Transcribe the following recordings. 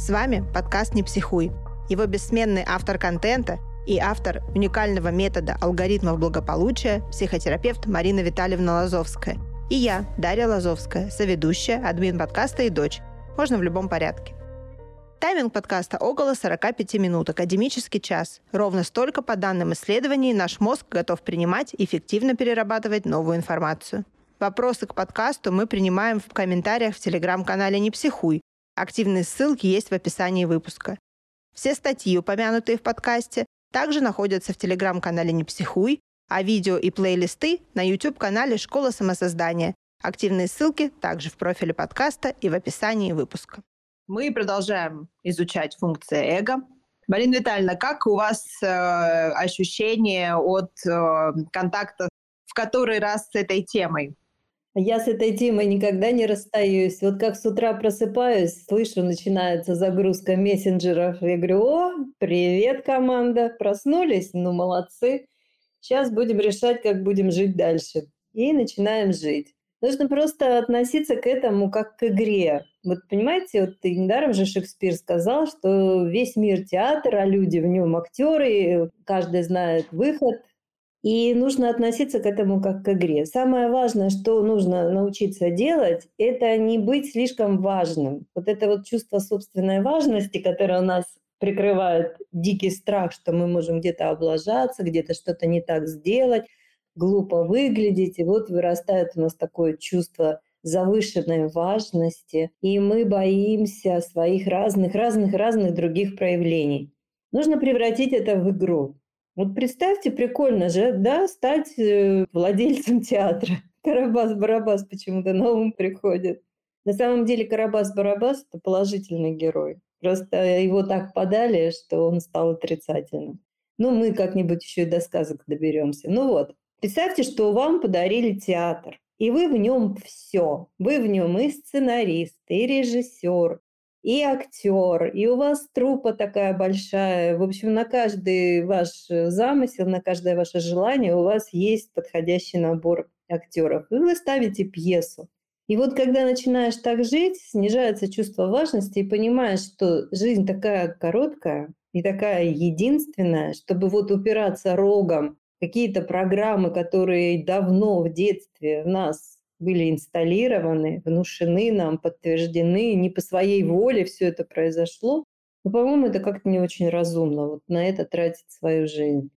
С вами подкаст «Не психуй». Его бессменный автор контента и автор уникального метода алгоритмов благополучия психотерапевт Марина Витальевна Лазовская. И я, Дарья Лазовская, соведущая, админ подкаста и дочь. Можно в любом порядке. Тайминг подкаста около 45 минут, академический час. Ровно столько, по данным исследований, наш мозг готов принимать и эффективно перерабатывать новую информацию. Вопросы к подкасту мы принимаем в комментариях в телеграм-канале «Не психуй», Активные ссылки есть в описании выпуска. Все статьи, упомянутые в подкасте, также находятся в телеграм-канале «Не психуй», а видео и плейлисты на YouTube-канале «Школа самосоздания». Активные ссылки также в профиле подкаста и в описании выпуска. Мы продолжаем изучать функции эго. Марина Витальевна, как у вас э, ощущение от э, контакта в который раз с этой темой? Я с этой темой никогда не расстаюсь. Вот как с утра просыпаюсь, слышу, начинается загрузка мессенджеров. Я говорю, о, привет, команда, проснулись? Ну, молодцы. Сейчас будем решать, как будем жить дальше. И начинаем жить. Нужно просто относиться к этому как к игре. Вот понимаете, вот и недаром же Шекспир сказал, что весь мир театр, а люди в нем актеры, каждый знает выход, и нужно относиться к этому как к игре. Самое важное, что нужно научиться делать, это не быть слишком важным. Вот это вот чувство собственной важности, которое у нас прикрывает дикий страх, что мы можем где-то облажаться, где-то что-то не так сделать, глупо выглядеть. И вот вырастает у нас такое чувство завышенной важности, и мы боимся своих разных, разных, разных других проявлений. Нужно превратить это в игру. Вот представьте, прикольно же, да, стать э, владельцем театра. Карабас-Барабас почему-то ум приходит. На самом деле Карабас-Барабас – это положительный герой. Просто его так подали, что он стал отрицательным. Ну, мы как-нибудь еще и до сказок доберемся. Ну вот, представьте, что вам подарили театр, и вы в нем все. Вы в нем и сценарист, и режиссер, и актер, и у вас трупа такая большая. В общем, на каждый ваш э, замысел, на каждое ваше желание у вас есть подходящий набор актеров. И вы ставите пьесу. И вот когда начинаешь так жить, снижается чувство важности и понимаешь, что жизнь такая короткая и такая единственная, чтобы вот упираться рогом какие-то программы, которые давно в детстве в нас были инсталлированы, внушены нам, подтверждены, не по своей воле все это произошло. Но, по-моему, это как-то не очень разумно вот на это тратить свою жизнь.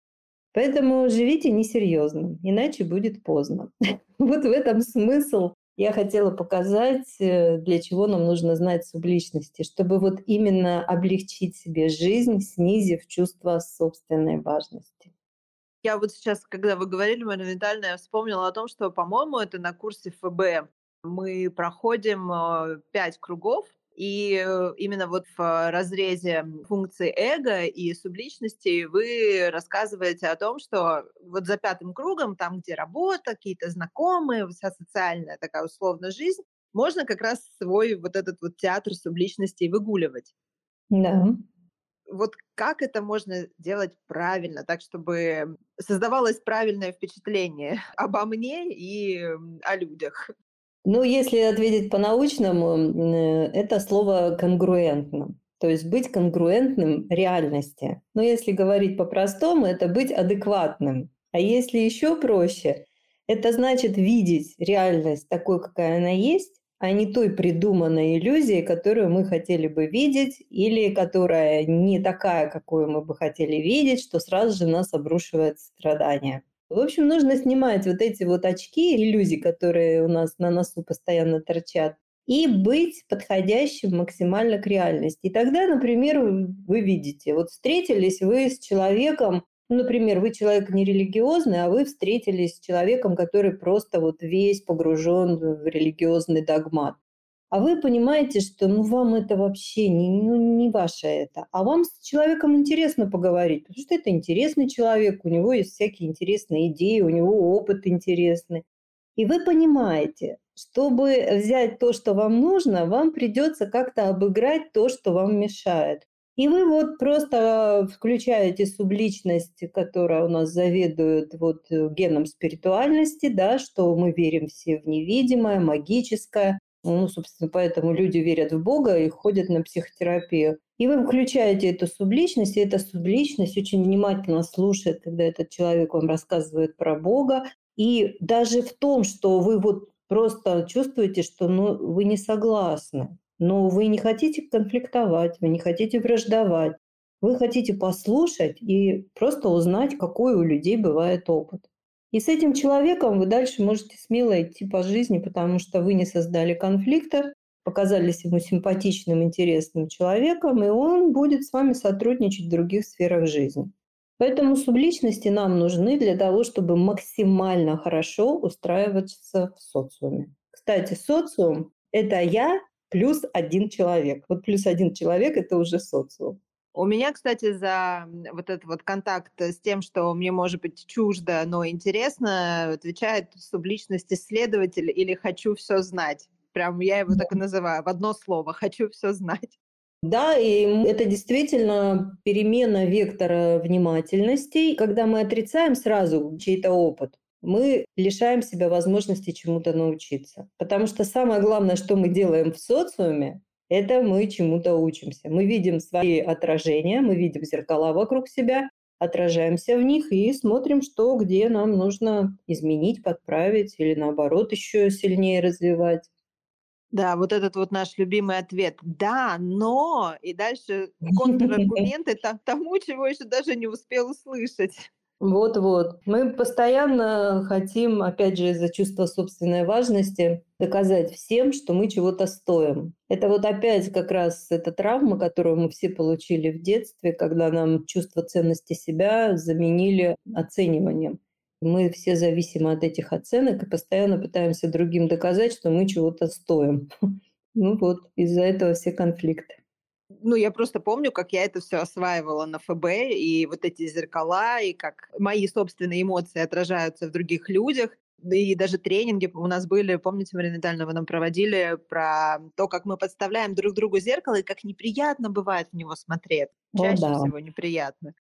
Поэтому живите несерьезно, иначе будет поздно. Вот в этом смысл я хотела показать, э, для чего нам нужно знать субличности, чтобы вот именно облегчить себе жизнь, снизив чувство собственной важности. Я вот сейчас, когда вы говорили моментально, я вспомнила о том, что, по-моему, это на курсе ФБ. Мы проходим э, пять кругов, и э, именно вот в разрезе функции эго и субличности вы рассказываете о том, что вот за пятым кругом, там, где работа, какие-то знакомые, вся социальная такая условная жизнь, можно как раз свой вот этот вот театр субличности выгуливать. Да вот как это можно делать правильно, так чтобы создавалось правильное впечатление обо мне и о людях? Ну, если ответить по-научному, э, это слово «конгруентно». То есть быть конгруентным реальности. Но если говорить по-простому, это быть адекватным. А если еще проще, это значит видеть реальность такой, какая она есть, а не той придуманной иллюзией, которую мы хотели бы видеть, или которая не такая, какую мы бы хотели видеть, что сразу же нас обрушивает страдания. В общем, нужно снимать вот эти вот очки иллюзий, которые у нас на носу постоянно торчат, и быть подходящим максимально к реальности. И тогда, например, вы видите, вот встретились вы с человеком, ну, например, вы человек нерелигиозный, а вы встретились с человеком, который просто вот весь погружен в религиозный догмат. А вы понимаете, что ну, вам это вообще не, ну, не ваше это. А вам с человеком интересно поговорить, потому что это интересный человек, у него есть всякие интересные идеи, у него опыт интересный. И вы понимаете, чтобы взять то, что вам нужно, вам придется как-то обыграть то, что вам мешает. И вы вот просто включаете субличность, которая у нас заведует вот э, геном спиритуальности, да, что мы верим все в невидимое, магическое. Ну, собственно, поэтому люди верят в Бога и ходят на психотерапию. И вы включаете эту субличность, и эта субличность очень внимательно слушает, когда этот человек вам рассказывает про Бога. И даже в том, что вы вот просто чувствуете, что ну, вы не согласны, но вы не хотите конфликтовать, вы не хотите враждовать, вы хотите послушать и просто узнать, какой у людей бывает опыт. И с этим человеком вы дальше можете смело идти по жизни, потому что вы не создали конфликта, показались ему симпатичным, интересным человеком, и он будет с вами сотрудничать в других сферах жизни. Поэтому субличности нам нужны для того, чтобы максимально хорошо устраиваться в социуме. Кстати, социум – это я плюс один человек. Вот плюс один человек – это уже социум. У меня, кстати, за вот этот вот контакт с тем, что мне может быть чуждо, но интересно, отвечает субличность исследователь или «хочу все знать». Прям я его так и называю, в одно слово «хочу все знать». Да, и это действительно перемена вектора внимательности. Когда мы отрицаем сразу чей-то опыт, мы лишаем себя возможности чему-то научиться. Потому что самое главное, что мы делаем в социуме, это мы чему-то учимся. Мы видим свои отражения, мы видим зеркала вокруг себя, отражаемся в них и смотрим, что где нам нужно изменить, подправить или наоборот еще сильнее развивать. Да, вот этот вот наш любимый ответ. Да, но... И дальше контраргументы тому, чего еще даже не успел услышать. Вот-вот. Мы постоянно хотим, опять же, из-за чувства собственной важности, доказать всем, что мы чего-то стоим. Это вот опять как раз эта травма, которую мы все получили в детстве, когда нам чувство ценности себя заменили оцениванием. Мы все зависимы от этих оценок и постоянно пытаемся другим доказать, что мы чего-то стоим. Ну вот, из-за этого все конфликты ну, я просто помню, как я это все осваивала на ФБ, и вот эти зеркала, и как мои собственные эмоции отражаются в других людях. И даже тренинги у нас были, помните, Марина Витальевна, вы нам проводили про то, как мы подставляем друг другу зеркало, и как неприятно бывает в него смотреть. Чаще О, да. всего неприятно.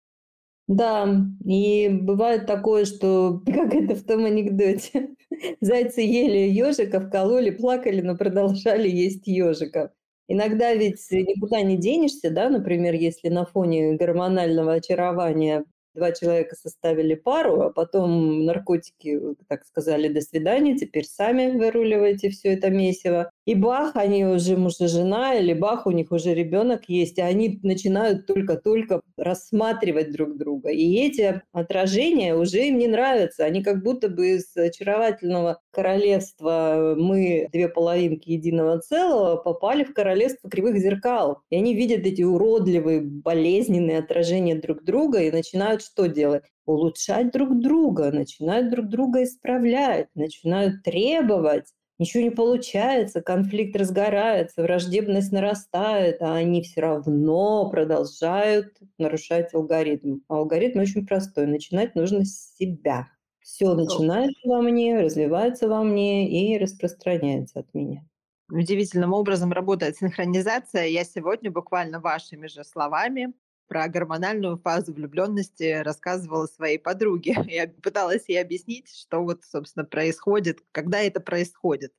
Да, и бывает такое, что, как это в том анекдоте, зайцы ели ежиков, кололи, плакали, но продолжали есть ежиков. Иногда ведь никуда не денешься, да, например, если на фоне гормонального очарования два человека составили пару, а потом наркотики, так сказали, до свидания, теперь сами выруливайте все это месиво. И бах, они уже муж и жена, или бах, у них уже ребенок есть, и они начинают только-только рассматривать друг друга. И эти отражения уже им не нравятся. Они как будто бы из очаровательного королевства мы, две половинки единого целого, попали в королевство кривых зеркал. И они видят эти уродливые, болезненные отражения друг друга и начинают что делать? улучшать друг друга, начинают друг друга исправлять, начинают требовать ничего не получается, конфликт разгорается, враждебность нарастает, а они все равно продолжают нарушать алгоритм. А алгоритм очень простой. Начинать нужно с себя. Все начинается во мне, развивается во мне и распространяется от меня. Удивительным образом работает синхронизация. Я сегодня буквально вашими же словами про гормональную фазу влюбленности рассказывала своей подруге. Я пыталась ей объяснить, что вот, собственно, происходит, когда это происходит.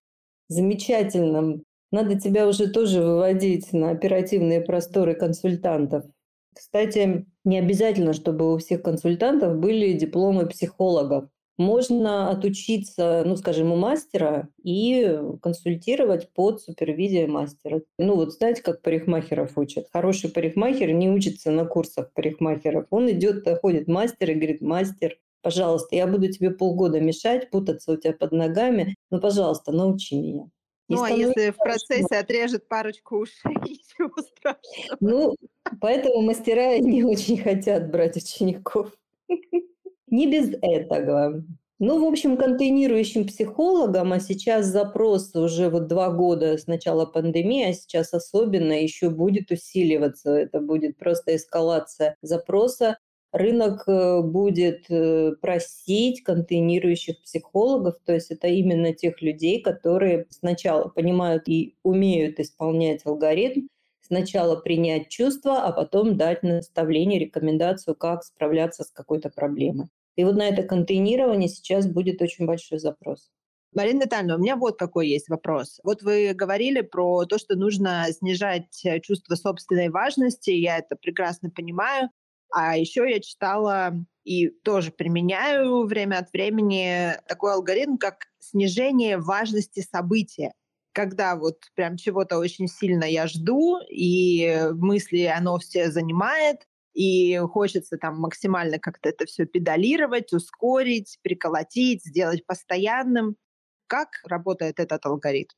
Замечательно. Надо тебя уже тоже выводить на оперативные просторы консультантов. Кстати, не обязательно, чтобы у всех консультантов были дипломы психологов. Можно отучиться, ну, скажем, у мастера и консультировать под супервизией мастера. Ну, вот знаете, как парикмахеров учат. Хороший парикмахер не учится на курсах парикмахеров. Он идет, ходит мастер и говорит, мастер, пожалуйста, я буду тебе полгода мешать, путаться у тебя под ногами, но, пожалуйста, научи меня. И ну, а если в процессе отрежет парочку ушей, ничего страшного. Ну, поэтому мастера не очень хотят брать учеников. Не без этого. Ну, в общем, контейнирующим психологам, а сейчас запрос уже вот два года с начала пандемии, а сейчас особенно еще будет усиливаться. Это будет просто эскалация запроса. Рынок э, будет э, просить контейнирующих психологов, то есть это именно тех людей, которые сначала понимают и умеют исполнять алгоритм, сначала принять чувства, а потом дать наставление, рекомендацию, как справляться с какой-то проблемой. И вот на это контейнирование сейчас будет очень большой запрос. Марина Витальевна, у меня вот какой есть вопрос. Вот вы говорили про то, что нужно снижать э, чувство собственной важности, я это прекрасно понимаю. А еще я читала и тоже применяю время от времени такой алгоритм, как снижение важности события. Когда вот прям чего-то очень сильно я жду, и мысли оно все занимает, и хочется там максимально как-то это все педалировать, ускорить, приколотить, сделать постоянным. Как работает этот алгоритм?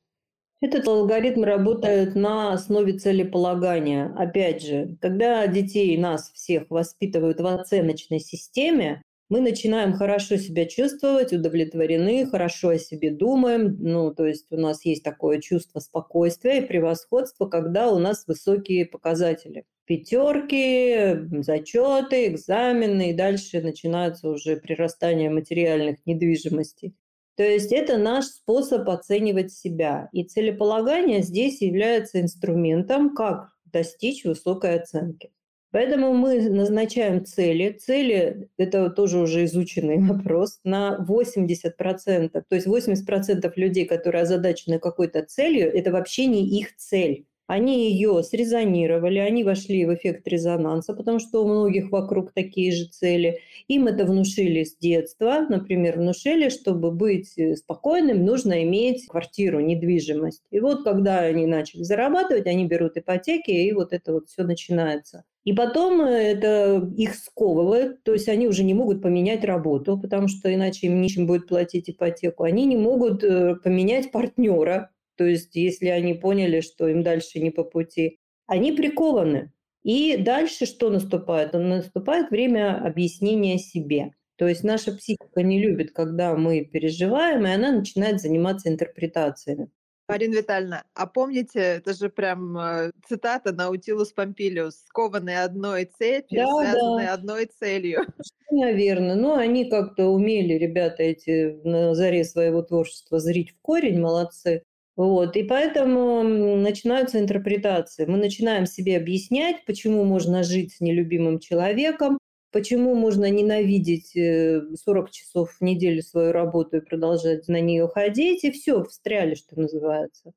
Этот алгоритм работает на основе целеполагания. Опять же, когда детей, нас всех воспитывают в оценочной системе, мы начинаем хорошо себя чувствовать, удовлетворены, хорошо о себе думаем. Ну, то есть у нас есть такое чувство спокойствия и превосходства, когда у нас высокие показатели. Пятерки, зачеты, экзамены, и дальше начинается уже прирастание материальных недвижимостей. То есть это наш способ оценивать себя. И целеполагание здесь является инструментом, как достичь высокой оценки. Поэтому мы назначаем цели. Цели – это тоже уже изученный вопрос. На 80%, то есть 80% людей, которые озадачены какой-то целью, это вообще не их цель. Они ее срезонировали, они вошли в эффект резонанса, потому что у многих вокруг такие же цели. Им это внушили с детства. Например, внушили, чтобы быть э, спокойным, нужно иметь квартиру, недвижимость. И вот когда они начали зарабатывать, они берут ипотеки, и вот это вот все начинается. И потом э, это их сковывает, то есть они уже не могут поменять работу, потому что иначе им нечем будет платить ипотеку. Они не могут э, поменять партнера, то есть если они поняли, что им дальше не по пути, они прикованы. И дальше что наступает? Наступает время объяснения себе. То есть наша психика не любит, когда мы переживаем, и она начинает заниматься интерпретациями. Марина Витальевна, а помните, это же прям э, цитата Наутилус Помпилиус, скованные одной цепью, да, связанные да. одной целью. Наверное. Ну, они как-то умели, ребята эти, на заре своего творчества зрить в корень, молодцы. Вот, и поэтому начинаются интерпретации. Мы начинаем себе объяснять, почему можно жить с нелюбимым человеком, почему можно ненавидеть 40 э, часов в неделю свою работу и продолжать на нее ходить, и все, встряли, что называется.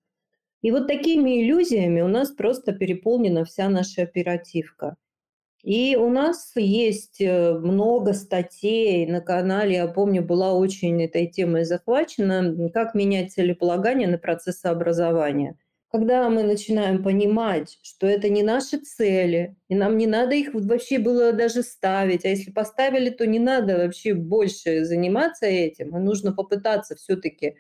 И вот такими иллюзиями у нас просто переполнена вся наша оперативка. И у нас есть э, много статей на канале, я помню, была очень этой темой захвачена, как менять целеполагание на процессы образования. Когда мы начинаем понимать, что это не наши цели, и нам не надо их вообще было даже ставить, а если поставили, то не надо вообще больше заниматься этим, а нужно попытаться все-таки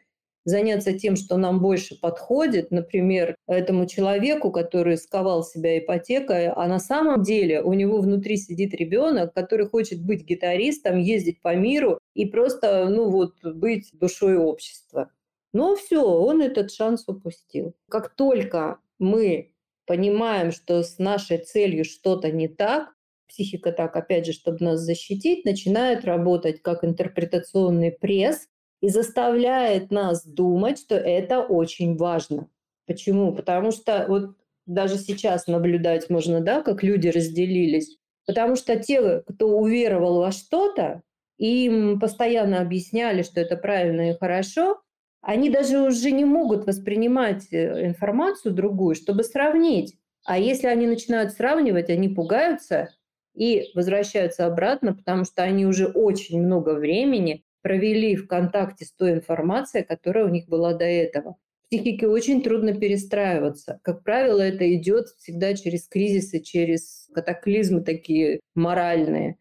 заняться тем, что нам больше подходит, например, этому человеку, который сковал себя ипотекой, а на самом деле у него внутри сидит ребенок, который хочет быть гитаристом, ездить по миру и просто, ну вот, быть душой общества. Но все, он этот шанс упустил. Как только мы понимаем, что с нашей целью что-то не так, психика так, опять же, чтобы нас защитить, начинает работать как интерпретационный пресс, и заставляет нас думать, что это очень важно. Почему? Потому что вот даже сейчас наблюдать можно, да, как люди разделились. Потому что те, кто уверовал во что-то, им постоянно объясняли, что это правильно и хорошо, они даже уже не могут воспринимать э, информацию другую, чтобы сравнить. А если они начинают сравнивать, они пугаются и возвращаются обратно, потому что они уже очень много времени провели в контакте с той информацией, которая у них была до этого. Психике очень трудно перестраиваться. Как правило, это идет всегда через кризисы, через катаклизмы такие моральные.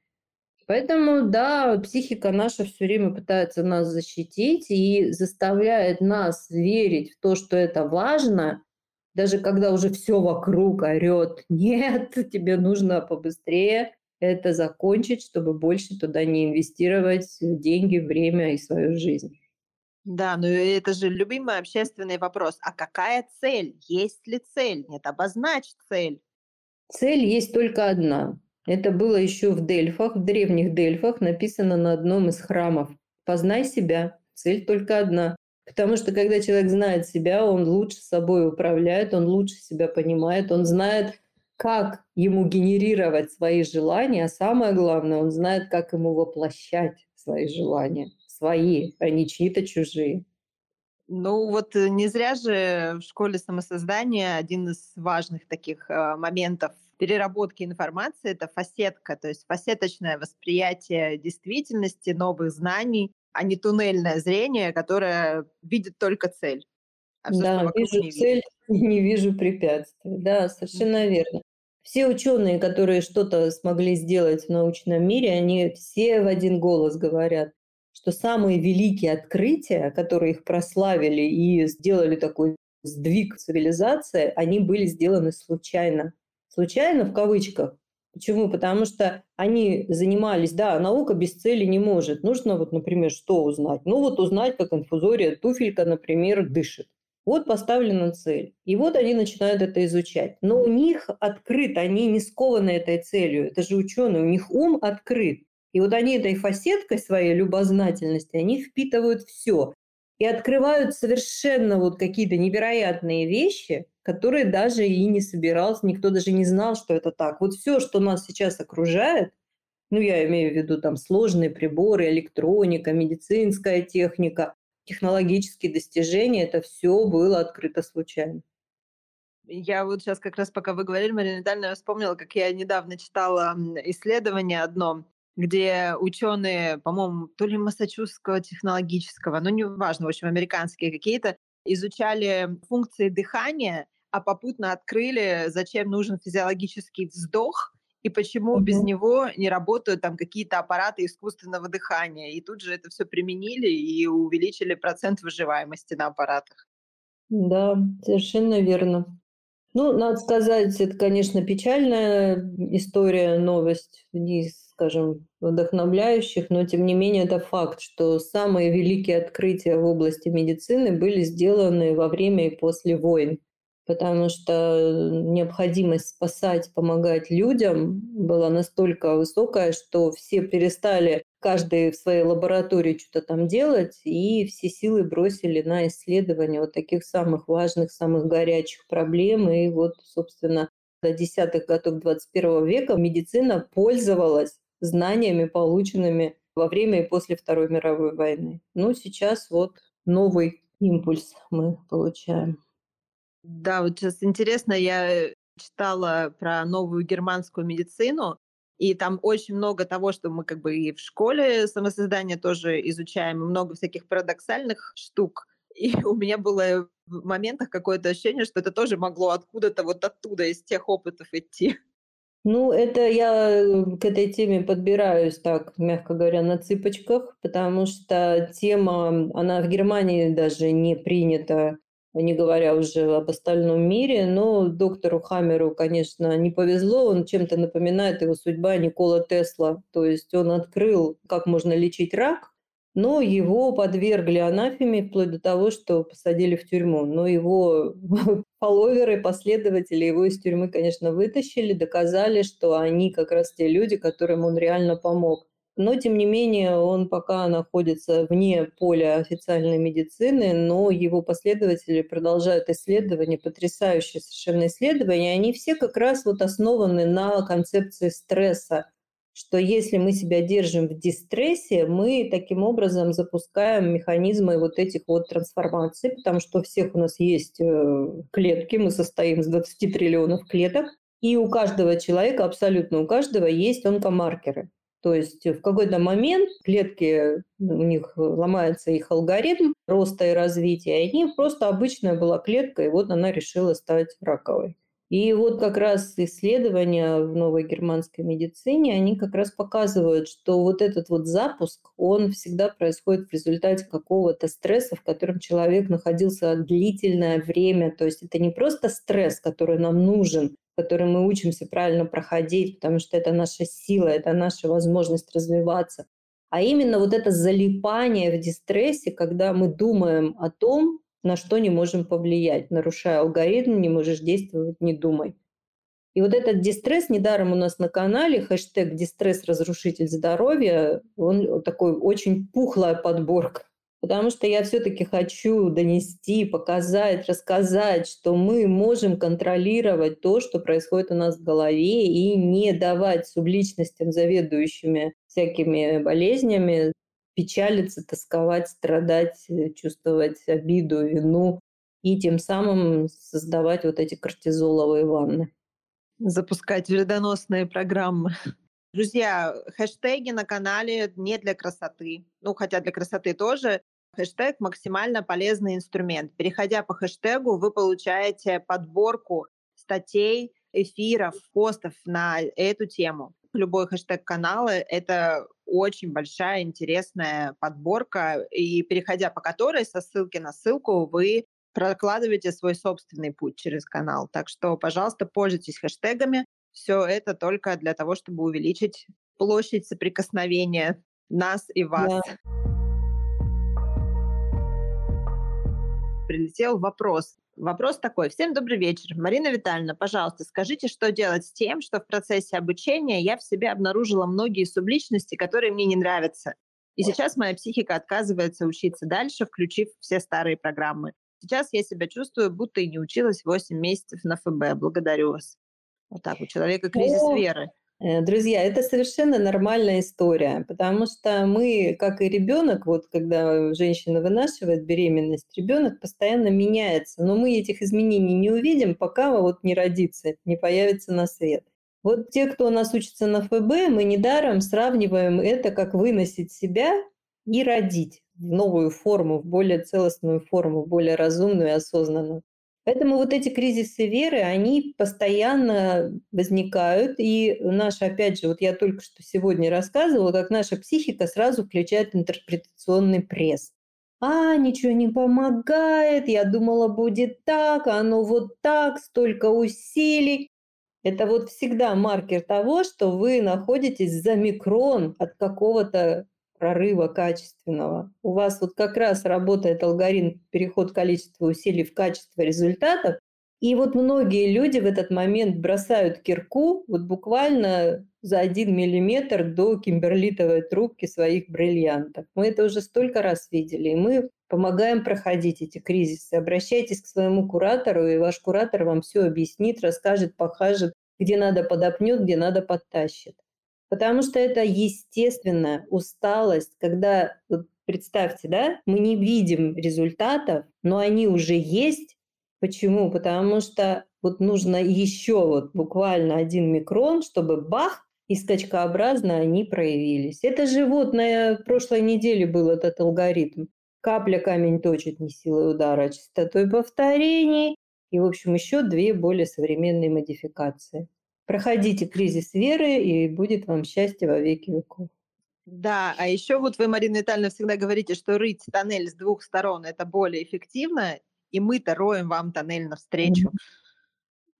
Поэтому, да, психика наша все время пытается нас защитить и заставляет нас верить в то, что это важно, даже когда уже все вокруг орет, нет, тебе нужно побыстрее это закончить, чтобы больше туда не инвестировать деньги, время и свою жизнь. Да, ну это же любимый общественный вопрос. А какая цель? Есть ли цель? Нет, обозначь цель. Цель есть только одна. Это было еще в Дельфах, в древних Дельфах, написано на одном из храмов. Познай себя. Цель только одна. Потому что когда человек знает себя, он лучше собой управляет, он лучше себя понимает, он знает, как ему генерировать свои желания, а самое главное, он знает, как ему воплощать свои желания, свои, а не чьи-то чужие. Ну вот э, не зря же в школе самосоздания один из важных таких э, моментов переработки информации– это фасетка, то есть фасеточное восприятие действительности, новых знаний, а не туннельное зрение, которое видит только цель. А да, вижу не цель, видит. не вижу препятствий. Да, совершенно верно. Все ученые, которые что-то смогли сделать в научном мире, они все в один голос говорят, что самые великие открытия, которые их прославили и сделали такой сдвиг цивилизации, они были сделаны случайно. Случайно в кавычках. Почему? Потому что они занимались, да, наука без цели не может. Нужно вот, например, что узнать? Ну вот узнать, как инфузория туфелька, например, дышит. Вот поставлена цель. И вот они начинают это изучать. Но у них открыт, они не скованы этой целью. Это же ученые, у них ум открыт. И вот они этой фасеткой своей любознательности, они впитывают все. И открывают совершенно вот какие-то невероятные вещи, которые даже и не собирался, никто даже не знал, что это так. Вот все, что нас сейчас окружает, ну, я имею в виду там сложные приборы, электроника, медицинская техника, технологические достижения, это все было открыто случайно. Я вот сейчас как раз, пока вы говорили, Марина Витальевна, я вспомнила, как я недавно читала исследование одно, где ученые, по-моему, то ли Массачусетского технологического, ну, неважно, в общем, американские какие-то, изучали функции дыхания, а попутно открыли, зачем нужен физиологический вздох, и почему mm-hmm. без него не работают там какие-то аппараты искусственного дыхания. И тут же это все применили и увеличили процент выживаемости на аппаратах. Да, совершенно верно. Ну, надо сказать, это, конечно, печальная история, новость, не, скажем, вдохновляющих, но тем не менее это факт, что самые великие открытия в области медицины были сделаны во время и после войн потому что необходимость спасать, помогать людям была настолько высокая, что все перестали каждый в своей лаборатории что-то там делать, и все силы бросили на исследование вот таких самых важных, самых горячих проблем. И вот, собственно, до десятых годов 21 века медицина пользовалась знаниями, полученными во время и после Второй мировой войны. Ну, сейчас вот новый импульс мы получаем. Да, вот сейчас интересно, я читала про новую германскую медицину, и там очень много того, что мы как бы и в школе самосоздание тоже изучаем, много всяких парадоксальных штук. И у меня было в моментах какое-то ощущение, что это тоже могло откуда-то вот оттуда, из тех опытов идти. Ну, это я э, к этой теме подбираюсь так, мягко говоря, на цыпочках, потому что тема, она в Германии даже не принята не говоря уже об остальном мире. Но доктору Хаммеру, конечно, не повезло. Он чем-то напоминает его судьба Никола Тесла. То есть он открыл, как можно лечить рак, но его подвергли анафеме вплоть до того, что посадили в тюрьму. Но его фолловеры, последователи его из тюрьмы, конечно, вытащили, доказали, что они как раз те люди, которым он реально помог. Но, тем не менее, он пока находится вне поля официальной медицины, но его последователи продолжают исследования, потрясающие совершенно исследования. Они все как раз вот основаны на концепции стресса, что если мы себя держим в дистрессе, мы таким образом запускаем механизмы вот этих вот трансформаций, потому что у всех у нас есть э, клетки, мы состоим из 20 триллионов клеток, и у каждого человека, абсолютно у каждого, есть онкомаркеры. То есть в какой-то момент клетки, у них ломается их алгоритм роста и развития, и у них просто обычная была клетка, и вот она решила стать раковой. И вот как раз исследования в новой германской медицине, они как раз показывают, что вот этот вот запуск, он всегда происходит в результате какого-то стресса, в котором человек находился длительное время. То есть это не просто стресс, который нам нужен, который мы учимся правильно проходить, потому что это наша сила, это наша возможность развиваться. А именно вот это залипание в дистрессе, когда мы думаем о том, на что не можем повлиять. Нарушая алгоритм, не можешь действовать, не думай. И вот этот дистресс, недаром у нас на канале, хэштег «Дистресс разрушитель здоровья», он такой очень пухлая подборка потому что я все-таки хочу донести, показать, рассказать, что мы можем контролировать то, что происходит у нас в голове, и не давать субличностям, заведующими всякими болезнями, печалиться, тосковать, страдать, э, чувствовать обиду, вину и тем самым создавать вот эти кортизоловые ванны. Запускать вредоносные программы. Друзья, хэштеги на канале не для красоты. Ну, хотя для красоты тоже. Хэштег максимально полезный инструмент. Переходя по хэштегу, вы получаете подборку статей, эфиров, постов на эту тему. Любой хэштег канала — это очень большая, интересная подборка, и переходя по которой со ссылки на ссылку вы прокладываете свой собственный путь через канал. Так что, пожалуйста, пользуйтесь хэштегами. Все это только для того, чтобы увеличить площадь соприкосновения нас и вас. Да. Прилетел вопрос. Вопрос такой. Всем добрый вечер. Марина Витальевна, пожалуйста, скажите, что делать с тем, что в процессе обучения я в себе обнаружила многие субличности, которые мне не нравятся. И сейчас моя психика отказывается учиться дальше, включив все старые программы. Сейчас я себя чувствую, будто и не училась 8 месяцев на ФБ. Благодарю вас. Вот так, у человека кризис О, веры. Э, друзья, это совершенно нормальная история, потому что мы, как и ребенок, вот когда женщина вынашивает беременность, ребенок постоянно меняется, но мы этих изменений не увидим, пока вот не родится, не появится на свет. Вот те, кто у нас учится на ФБ, мы недаром сравниваем это, как выносить себя и родить в новую форму, в более целостную форму, в более разумную и осознанную. Поэтому вот эти кризисы веры, они постоянно возникают. И наша, опять же, вот я только что сегодня рассказывала, как наша психика сразу включает интерпретационный пресс. А, ничего не помогает, я думала, будет так, а оно вот так, столько усилий. Это вот всегда маркер того, что вы находитесь за микрон от какого-то прорыва качественного. У вас вот как раз работает алгоритм переход количества усилий в качество результатов, и вот многие люди в этот момент бросают кирку вот буквально за один миллиметр до кимберлитовой трубки своих бриллиантов. Мы это уже столько раз видели, и мы помогаем проходить эти кризисы. Обращайтесь к своему куратору, и ваш куратор вам все объяснит, расскажет, покажет, где надо подопнет, где надо подтащит. Потому что это естественная усталость, когда, вот представьте, да, мы не видим результатов, но они уже есть. Почему? Потому что вот нужно еще вот буквально один микрон, чтобы бах, и скачкообразно они проявились. Это же вот на прошлой неделе был этот алгоритм. Капля камень точит не силой удара, а частотой повторений. И, в общем, еще две более современные модификации. Проходите кризис веры, и будет вам счастье во веки веков. Да, а еще вот вы, Марина Витальевна, всегда говорите, что рыть тоннель с двух сторон – это более эффективно, и мы-то роем вам тоннель навстречу.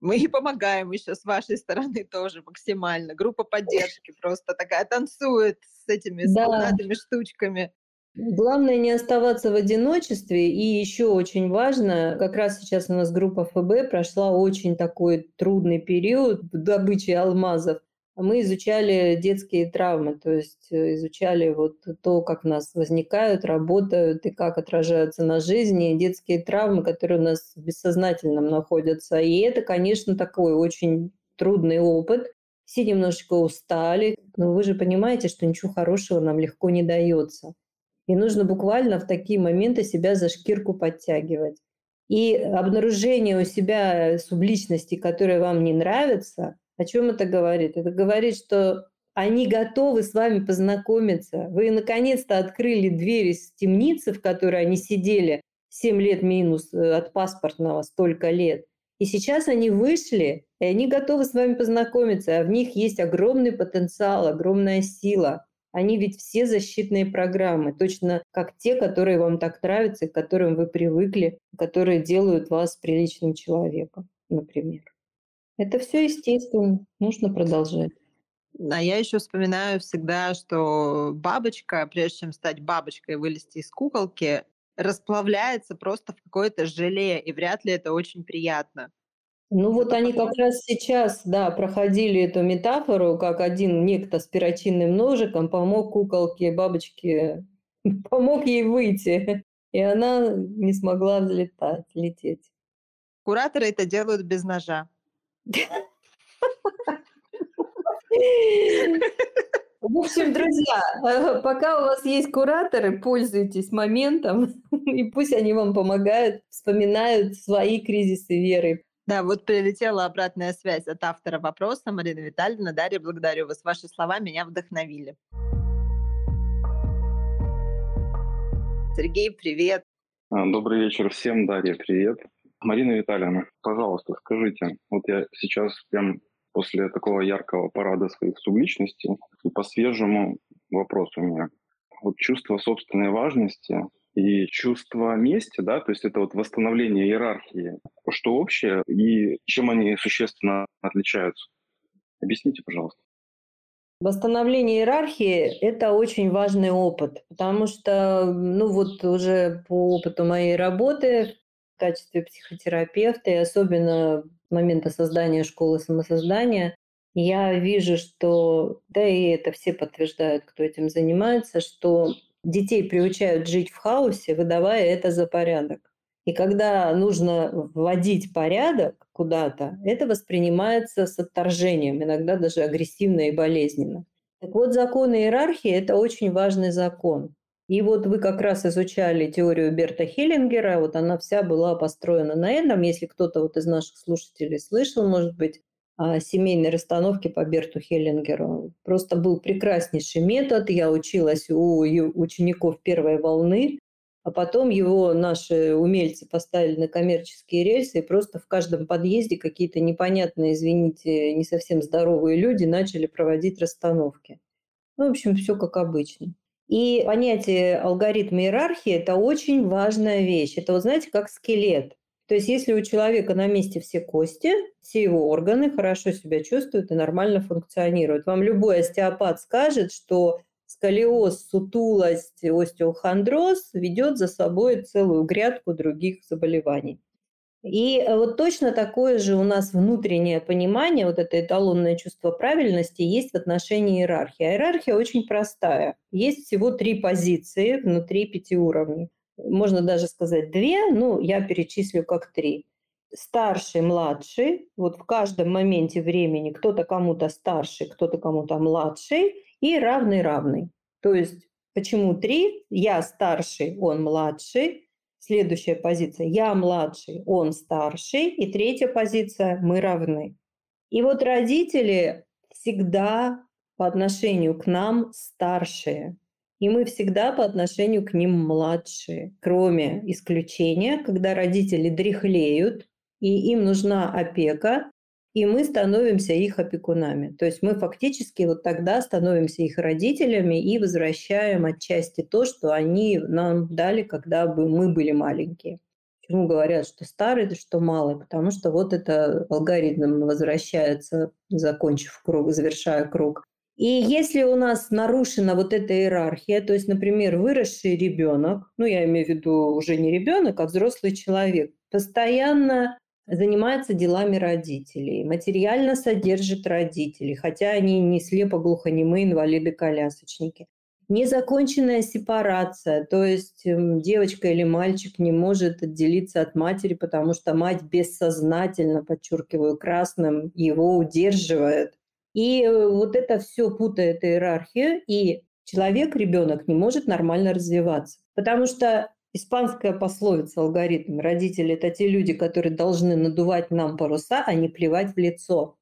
Мы и помогаем еще с вашей стороны тоже максимально. Группа поддержки просто такая танцует с этими да. штучками. Главное не оставаться в одиночестве. И еще очень важно, как раз сейчас у нас группа ФБ прошла очень такой трудный период добычи алмазов. Мы изучали детские травмы, то есть э, изучали вот то, как у нас возникают, работают и как отражаются на жизни, детские травмы, которые у нас в бессознательном находятся. И это, конечно, такой очень трудный опыт. Все немножечко устали, но вы же понимаете, что ничего хорошего нам легко не дается. И нужно буквально в такие моменты себя за шкирку подтягивать. И обнаружение у себя субличности, которые вам не нравятся, о чем это говорит? Это говорит, что они готовы с вами познакомиться. Вы наконец-то открыли двери с темницы, в которой они сидели 7 лет минус э, от паспортного, столько лет. И сейчас они вышли, и они готовы с вами познакомиться, а в них есть огромный потенциал, огромная сила. Они ведь все защитные программы, точно как те, которые вам так нравятся, к которым вы привыкли, которые делают вас приличным человеком, например. Это все естественно, нужно продолжать. А я еще вспоминаю всегда, что бабочка, прежде чем стать бабочкой и вылезти из куколки, расплавляется просто в какое-то желе, и вряд ли это очень приятно. Ну вот они как раз сейчас, да, проходили эту метафору, как один некто с перочинным ножиком помог куколке, бабочке, помог ей выйти, и она не смогла взлетать, лететь. Кураторы это делают без ножа. В общем, друзья, э, пока у вас есть кураторы, пользуйтесь моментом, и пусть они вам помогают, вспоминают свои кризисы веры. Да, вот прилетела обратная связь от автора вопроса, Марина Витальевна. Дарья, благодарю вас. Ваши слова меня вдохновили. Сергей, привет. А, добрый вечер всем, Дарья, привет. Марина Витальевна, пожалуйста, скажите, вот я сейчас прям после такого яркого парада своих субличностей и по свежему вопросу у меня. Вот чувство собственной важности и чувство мести, да, то есть это вот восстановление иерархии, что общее и чем они существенно отличаются? Объясните, пожалуйста. Восстановление иерархии – это очень важный опыт, потому что, ну вот уже по опыту моей работы в качестве психотерапевта, и особенно момента создания школы самосоздания, я вижу, что, да и это все подтверждают, кто этим занимается, что детей приучают жить в хаосе, выдавая это за порядок. И когда нужно вводить порядок куда-то, это воспринимается с отторжением, иногда даже агрессивно и болезненно. Так вот, закон иерархии – это очень важный закон. И вот вы как раз изучали теорию Берта Хиллингера, вот она вся была построена на этом. Если кто-то вот из наших слушателей слышал, может быть, семейной расстановке по Берту Хеллингеру. Просто был прекраснейший метод. Я училась у учеников первой волны. А потом его наши умельцы поставили на коммерческие рельсы, и просто в каждом подъезде какие-то непонятные, извините, не совсем здоровые люди начали проводить расстановки. Ну, в общем, все как обычно. И понятие алгоритма иерархии – это очень важная вещь. Это, вот знаете, как скелет. То есть если у человека на месте все кости, все его органы хорошо себя чувствуют и нормально функционируют. Вам любой остеопат скажет, что сколиоз, сутулость, остеохондроз ведет за собой целую грядку других заболеваний. И э, вот точно такое же у нас внутреннее понимание, вот это эталонное чувство правильности есть в отношении иерархии. А иерархия очень простая. Есть всего три позиции внутри пяти уровней. Можно даже сказать две, ну, я перечислю как три. Старший, младший, вот в каждом моменте времени кто-то кому-то старший, кто-то кому-то младший, и равный-равный. То есть почему три? Я старший, он младший. Следующая позиция – я младший, он старший. И третья позиция – мы равны. И вот родители всегда по отношению к нам старшие. И мы всегда по отношению к ним младшие, кроме исключения, когда родители дряхлеют, и им нужна опека, и мы становимся их опекунами. То есть мы фактически вот тогда становимся их родителями и возвращаем отчасти то, что они нам дали, когда бы мы были маленькие. Почему говорят, что старый, что малый? Потому что вот это алгоритм возвращается, закончив круг, завершая круг. И если у нас нарушена вот эта иерархия, то есть, например, выросший ребенок, ну я имею в виду уже не ребенок, а взрослый человек, постоянно занимается делами родителей, материально содержит родителей, хотя они не слепо-глухонемые инвалиды-колясочники. Незаконченная сепарация, то есть эм, девочка или мальчик не может отделиться от матери, потому что мать бессознательно, подчеркиваю красным, его удерживает. И э, вот это все путает иерархию, и человек, ребенок не может нормально развиваться. Потому что Испанская пословица алгоритм. Родители – это те люди, которые должны надувать нам паруса, а не плевать в лицо.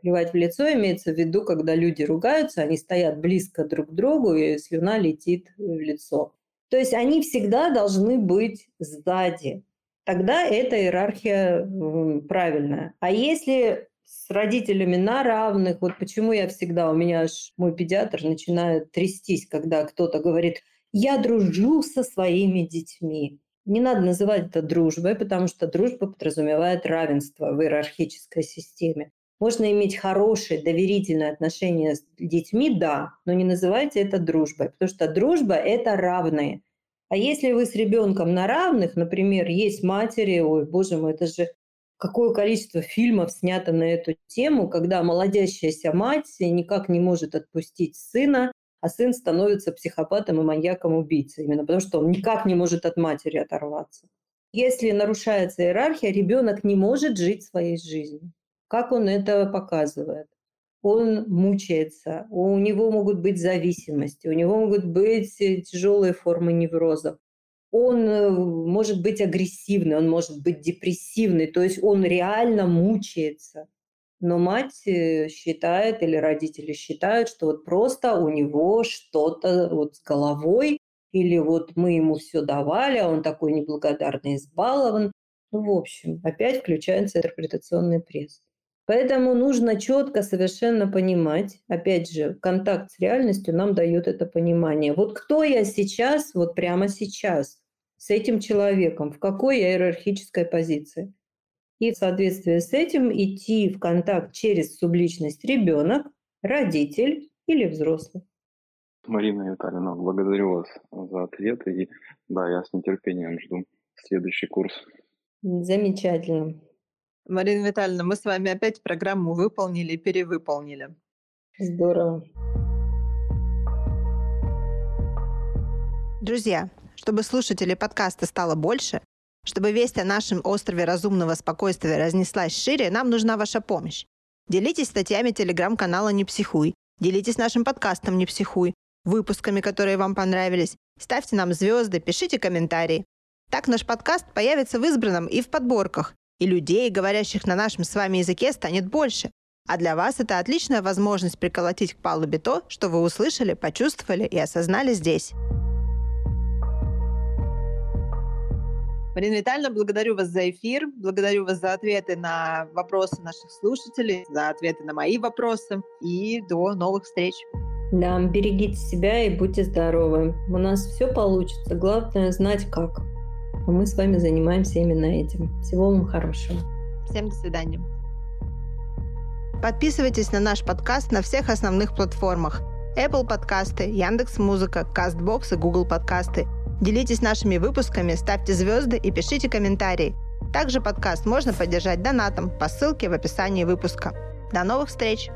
Плевать в лицо имеется в виду, когда люди ругаются, они стоят близко друг к другу, и слюна летит в лицо. То есть они всегда должны быть сзади. Тогда эта иерархия правильная. А если с родителями на равных, вот почему я всегда, у меня аж мой педиатр начинает трястись, когда кто-то говорит – я дружу со своими детьми. Не надо называть это дружбой, потому что дружба подразумевает равенство в иерархической системе. Можно иметь хорошие, доверительные отношения с детьми, да, но не называйте это дружбой, потому что дружба – это равные. А если вы с ребенком на равных, например, есть матери, ой, боже мой, это же какое количество фильмов снято на эту тему, когда молодящаяся мать никак не может отпустить сына, а сын становится психопатом и маньяком-убийцей, именно потому что он никак не может от матери оторваться. Если нарушается иерархия, ребенок не может жить своей жизнью. Как он это показывает? он мучается, у него могут быть зависимости, у него могут быть тяжелые формы невроза, он э, может быть агрессивный, он может быть депрессивный, то есть он реально мучается. Но мать э, считает или родители считают, что вот просто у него что-то вот с головой, или вот мы ему все давали, а он такой неблагодарный, избалован. Ну, в общем, опять включается интерпретационный пресс. Поэтому нужно четко совершенно понимать, опять же, контакт с реальностью нам дает это понимание. Вот кто я сейчас, вот прямо сейчас, с этим человеком, в какой я иерархической позиции. И в соответствии с этим идти в контакт через субличность ребенок, родитель или взрослый. Марина Витальевна, благодарю вас за ответ. И да, я с нетерпением жду следующий курс. Замечательно. Марина Витальевна, мы с вами опять программу выполнили и перевыполнили. Здорово. Друзья, чтобы слушателей подкаста стало больше, чтобы весть о нашем острове разумного спокойствия разнеслась шире, нам нужна ваша помощь. Делитесь статьями телеграм-канала «Не психуй», делитесь нашим подкастом «Не психуй», выпусками, которые вам понравились, ставьте нам звезды, пишите комментарии. Так наш подкаст появится в избранном и в подборках, и людей, говорящих на нашем с вами языке, станет больше. А для вас это отличная возможность приколотить к палубе то, что вы услышали, почувствовали и осознали здесь. Марина Витальевна, благодарю вас за эфир, благодарю вас за ответы на вопросы наших слушателей, за ответы на мои вопросы и до новых встреч. Да, берегите себя и будьте здоровы. У нас все получится. Главное знать как. А мы с вами занимаемся именно этим. Всего вам хорошего. Всем до свидания. Подписывайтесь на наш подкаст на всех основных платформах. Apple подкасты, Яндекс Музыка, Castbox и Google подкасты. Делитесь нашими выпусками, ставьте звезды и пишите комментарии. Также подкаст можно поддержать донатом по ссылке в описании выпуска. До новых встреч!